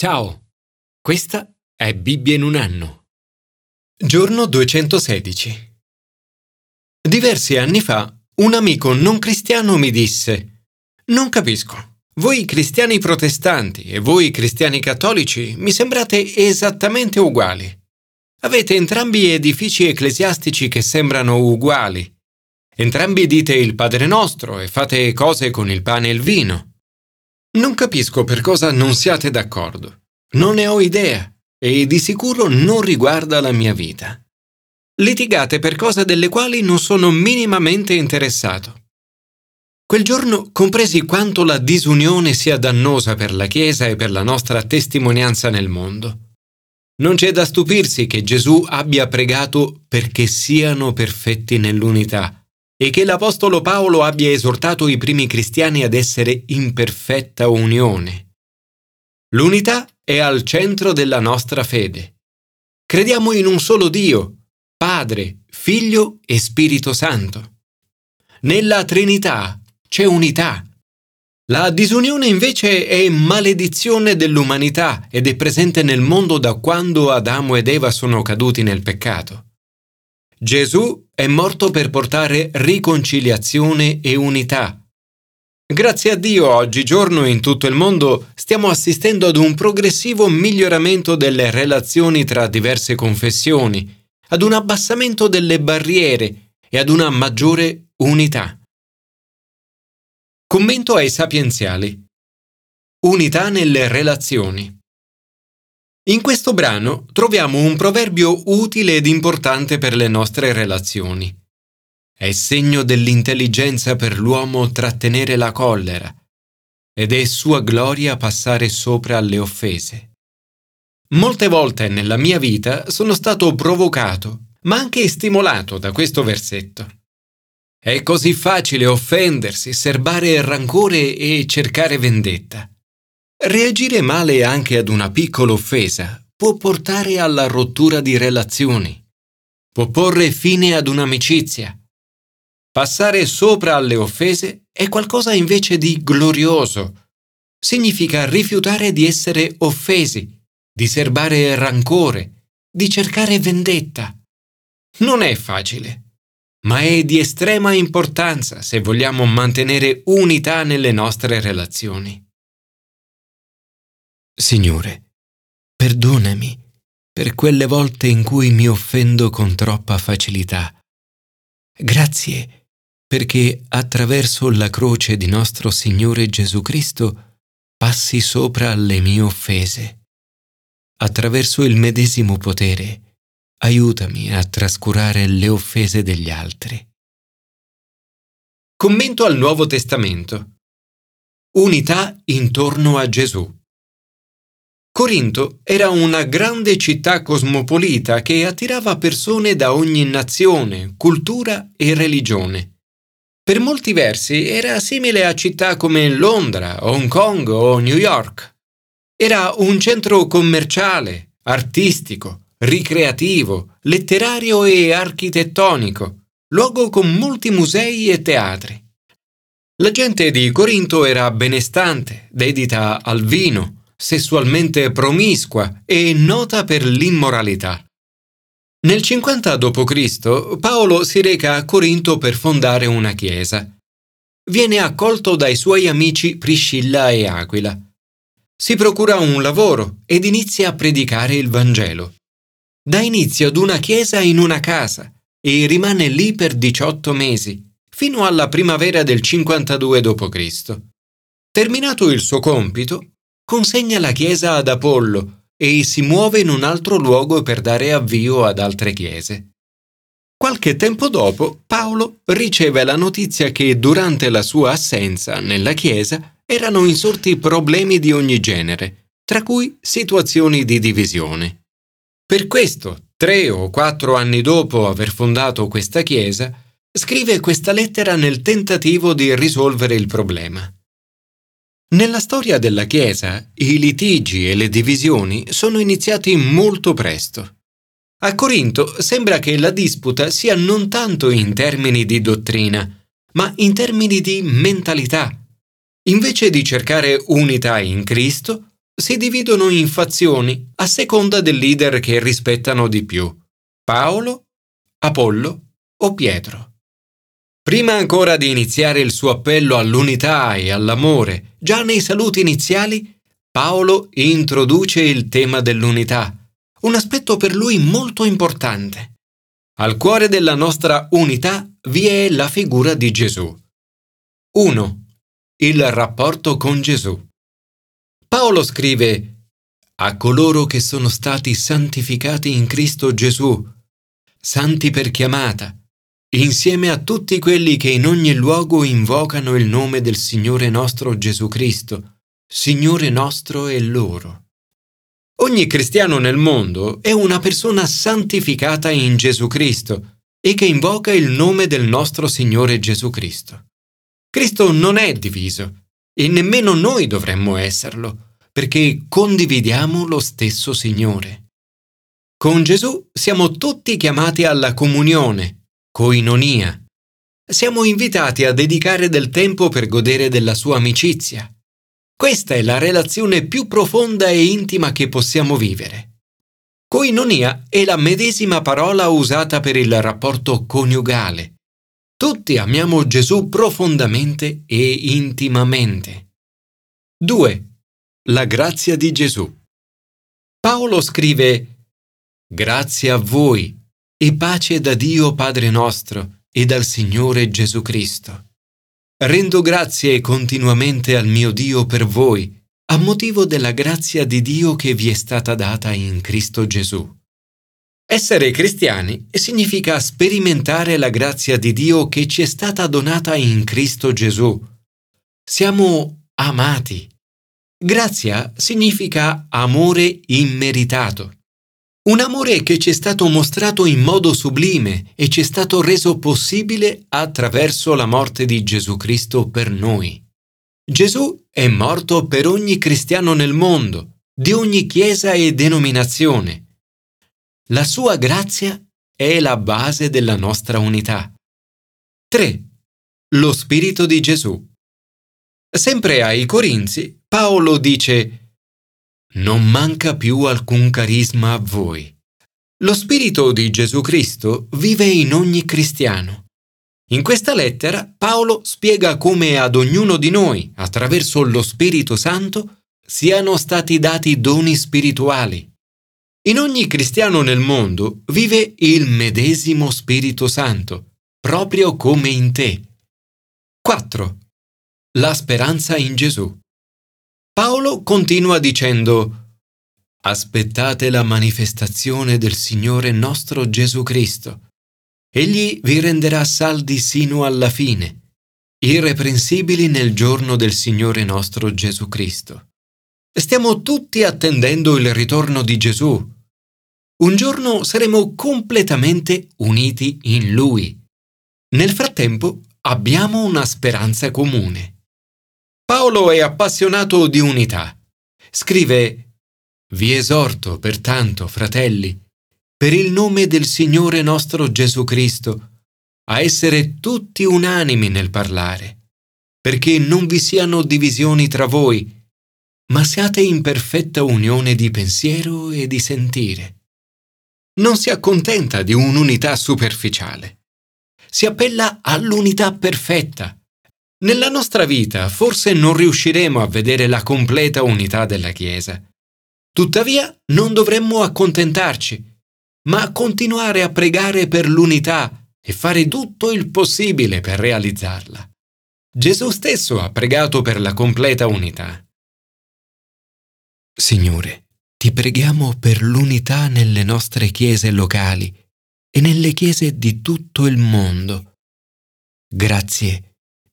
Ciao, questa è Bibbia in un anno. Giorno 216. Diversi anni fa, un amico non cristiano mi disse: Non capisco. Voi cristiani protestanti e voi cristiani cattolici mi sembrate esattamente uguali. Avete entrambi edifici ecclesiastici che sembrano uguali. Entrambi dite il Padre nostro e fate cose con il pane e il vino. Non capisco per cosa non siate d'accordo. Non ne ho idea e di sicuro non riguarda la mia vita. Litigate per cose delle quali non sono minimamente interessato. Quel giorno compresi quanto la disunione sia dannosa per la Chiesa e per la nostra testimonianza nel mondo. Non c'è da stupirsi che Gesù abbia pregato perché siano perfetti nell'unità e che l'Apostolo Paolo abbia esortato i primi cristiani ad essere in perfetta unione. L'unità è al centro della nostra fede. Crediamo in un solo Dio, Padre, Figlio e Spirito Santo. Nella Trinità c'è unità. La disunione invece è maledizione dell'umanità ed è presente nel mondo da quando Adamo ed Eva sono caduti nel peccato. Gesù è morto per portare riconciliazione e unità. Grazie a Dio oggigiorno in tutto il mondo stiamo assistendo ad un progressivo miglioramento delle relazioni tra diverse confessioni, ad un abbassamento delle barriere e ad una maggiore unità. Commento ai sapienziali. Unità nelle relazioni. In questo brano troviamo un proverbio utile ed importante per le nostre relazioni. È segno dell'intelligenza per l'uomo trattenere la collera ed è sua gloria passare sopra alle offese. Molte volte nella mia vita sono stato provocato, ma anche stimolato da questo versetto. È così facile offendersi, serbare rancore e cercare vendetta. Reagire male anche ad una piccola offesa può portare alla rottura di relazioni, può porre fine ad un'amicizia. Passare sopra alle offese è qualcosa invece di glorioso. Significa rifiutare di essere offesi, di serbare rancore, di cercare vendetta. Non è facile, ma è di estrema importanza se vogliamo mantenere unità nelle nostre relazioni. Signore, perdonami per quelle volte in cui mi offendo con troppa facilità. Grazie perché attraverso la croce di nostro Signore Gesù Cristo passi sopra le mie offese. Attraverso il medesimo potere, aiutami a trascurare le offese degli altri. Commento al Nuovo Testamento. Unità intorno a Gesù. Corinto era una grande città cosmopolita che attirava persone da ogni nazione, cultura e religione. Per molti versi era simile a città come Londra, Hong Kong o New York. Era un centro commerciale, artistico, ricreativo, letterario e architettonico, luogo con molti musei e teatri. La gente di Corinto era benestante, dedita al vino, sessualmente promiscua e nota per l'immoralità. Nel 50 d.C. Paolo si reca a Corinto per fondare una chiesa. Viene accolto dai suoi amici Priscilla e Aquila. Si procura un lavoro ed inizia a predicare il Vangelo. Dà inizio ad una chiesa in una casa e rimane lì per 18 mesi, fino alla primavera del 52 d.C. Terminato il suo compito, consegna la chiesa ad Apollo e si muove in un altro luogo per dare avvio ad altre chiese. Qualche tempo dopo Paolo riceve la notizia che durante la sua assenza nella chiesa erano insorti problemi di ogni genere, tra cui situazioni di divisione. Per questo, tre o quattro anni dopo aver fondato questa chiesa, scrive questa lettera nel tentativo di risolvere il problema. Nella storia della Chiesa i litigi e le divisioni sono iniziati molto presto. A Corinto sembra che la disputa sia non tanto in termini di dottrina, ma in termini di mentalità. Invece di cercare unità in Cristo, si dividono in fazioni a seconda del leader che rispettano di più, Paolo, Apollo o Pietro. Prima ancora di iniziare il suo appello all'unità e all'amore, già nei saluti iniziali, Paolo introduce il tema dell'unità, un aspetto per lui molto importante. Al cuore della nostra unità vi è la figura di Gesù. 1. Il rapporto con Gesù. Paolo scrive a coloro che sono stati santificati in Cristo Gesù, santi per chiamata, insieme a tutti quelli che in ogni luogo invocano il nome del Signore nostro Gesù Cristo, Signore nostro e loro. Ogni cristiano nel mondo è una persona santificata in Gesù Cristo e che invoca il nome del nostro Signore Gesù Cristo. Cristo non è diviso e nemmeno noi dovremmo esserlo, perché condividiamo lo stesso Signore. Con Gesù siamo tutti chiamati alla comunione, coinonia. Siamo invitati a dedicare del tempo per godere della sua amicizia, questa è la relazione più profonda e intima che possiamo vivere. Coinonia è la medesima parola usata per il rapporto coniugale. Tutti amiamo Gesù profondamente e intimamente. 2. La grazia di Gesù. Paolo scrive Grazie a voi e pace da Dio Padre nostro e dal Signore Gesù Cristo. Rendo grazie continuamente al mio Dio per voi, a motivo della grazia di Dio che vi è stata data in Cristo Gesù. Essere cristiani significa sperimentare la grazia di Dio che ci è stata donata in Cristo Gesù. Siamo amati. Grazia significa amore immeritato. Un amore che ci è stato mostrato in modo sublime e ci è stato reso possibile attraverso la morte di Gesù Cristo per noi. Gesù è morto per ogni cristiano nel mondo, di ogni chiesa e denominazione. La sua grazia è la base della nostra unità. 3. Lo Spirito di Gesù. Sempre ai Corinzi, Paolo dice non manca più alcun carisma a voi. Lo Spirito di Gesù Cristo vive in ogni cristiano. In questa lettera Paolo spiega come ad ognuno di noi, attraverso lo Spirito Santo, siano stati dati doni spirituali. In ogni cristiano nel mondo vive il medesimo Spirito Santo, proprio come in te. 4. La speranza in Gesù. Paolo continua dicendo Aspettate la manifestazione del Signore nostro Gesù Cristo. Egli vi renderà saldi sino alla fine, irreprensibili nel giorno del Signore nostro Gesù Cristo. Stiamo tutti attendendo il ritorno di Gesù. Un giorno saremo completamente uniti in Lui. Nel frattempo abbiamo una speranza comune. Paolo è appassionato di unità. Scrive Vi esorto, pertanto, fratelli, per il nome del Signore nostro Gesù Cristo, a essere tutti unanimi nel parlare, perché non vi siano divisioni tra voi, ma siate in perfetta unione di pensiero e di sentire. Non si accontenta di un'unità superficiale. Si appella all'unità perfetta nella nostra vita forse non riusciremo a vedere la completa unità della Chiesa. Tuttavia non dovremmo accontentarci, ma continuare a pregare per l'unità e fare tutto il possibile per realizzarla. Gesù stesso ha pregato per la completa unità. Signore, ti preghiamo per l'unità nelle nostre chiese locali e nelle chiese di tutto il mondo. Grazie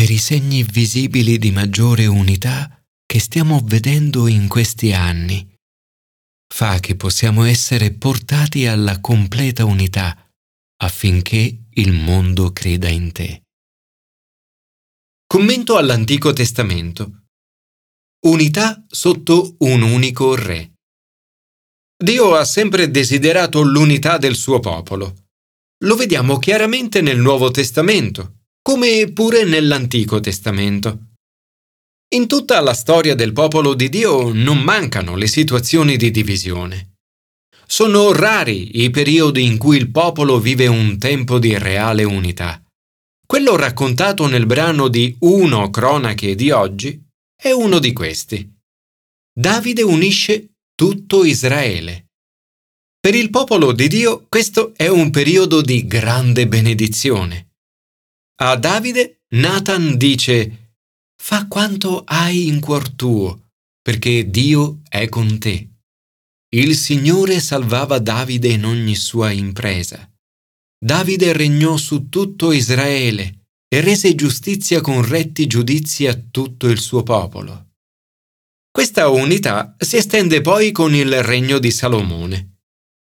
per i segni visibili di maggiore unità che stiamo vedendo in questi anni. Fa che possiamo essere portati alla completa unità affinché il mondo creda in te. Commento all'Antico Testamento. Unità sotto un unico Re. Dio ha sempre desiderato l'unità del suo popolo. Lo vediamo chiaramente nel Nuovo Testamento come pure nell'Antico Testamento. In tutta la storia del popolo di Dio non mancano le situazioni di divisione. Sono rari i periodi in cui il popolo vive un tempo di reale unità. Quello raccontato nel brano di Uno Cronache di oggi è uno di questi. Davide unisce tutto Israele. Per il popolo di Dio questo è un periodo di grande benedizione. A Davide Nathan dice Fa quanto hai in cuor tuo, perché Dio è con te. Il Signore salvava Davide in ogni sua impresa. Davide regnò su tutto Israele e rese giustizia con retti giudizi a tutto il suo popolo. Questa unità si estende poi con il regno di Salomone.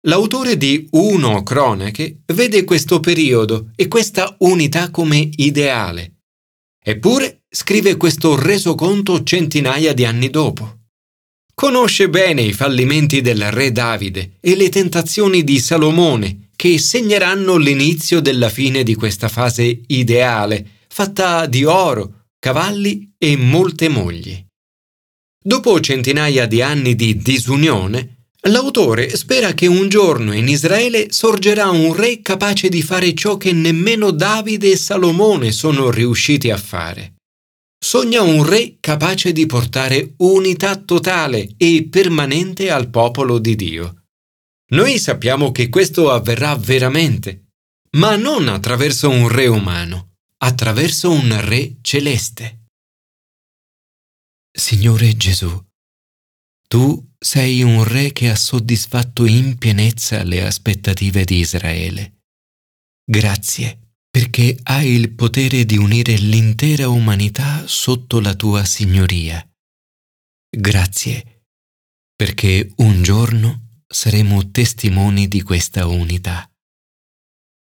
L'autore di Uno Cronache vede questo periodo e questa unità come ideale. Eppure scrive questo resoconto centinaia di anni dopo. Conosce bene i fallimenti del re Davide e le tentazioni di Salomone che segneranno l'inizio della fine di questa fase ideale, fatta di oro, cavalli e molte mogli. Dopo centinaia di anni di disunione, l'autore spera che un giorno in Israele sorgerà un re capace di fare ciò che nemmeno Davide e Salomone sono riusciti a fare sogna un re capace di portare unità totale e permanente al popolo di Dio. Noi sappiamo che questo avverrà veramente, ma non attraverso un re umano, attraverso un re celeste. Signore Gesù, tu sei un re che ha soddisfatto in pienezza le aspettative di Israele. Grazie perché hai il potere di unire l'intera umanità sotto la tua signoria. Grazie, perché un giorno saremo testimoni di questa unità.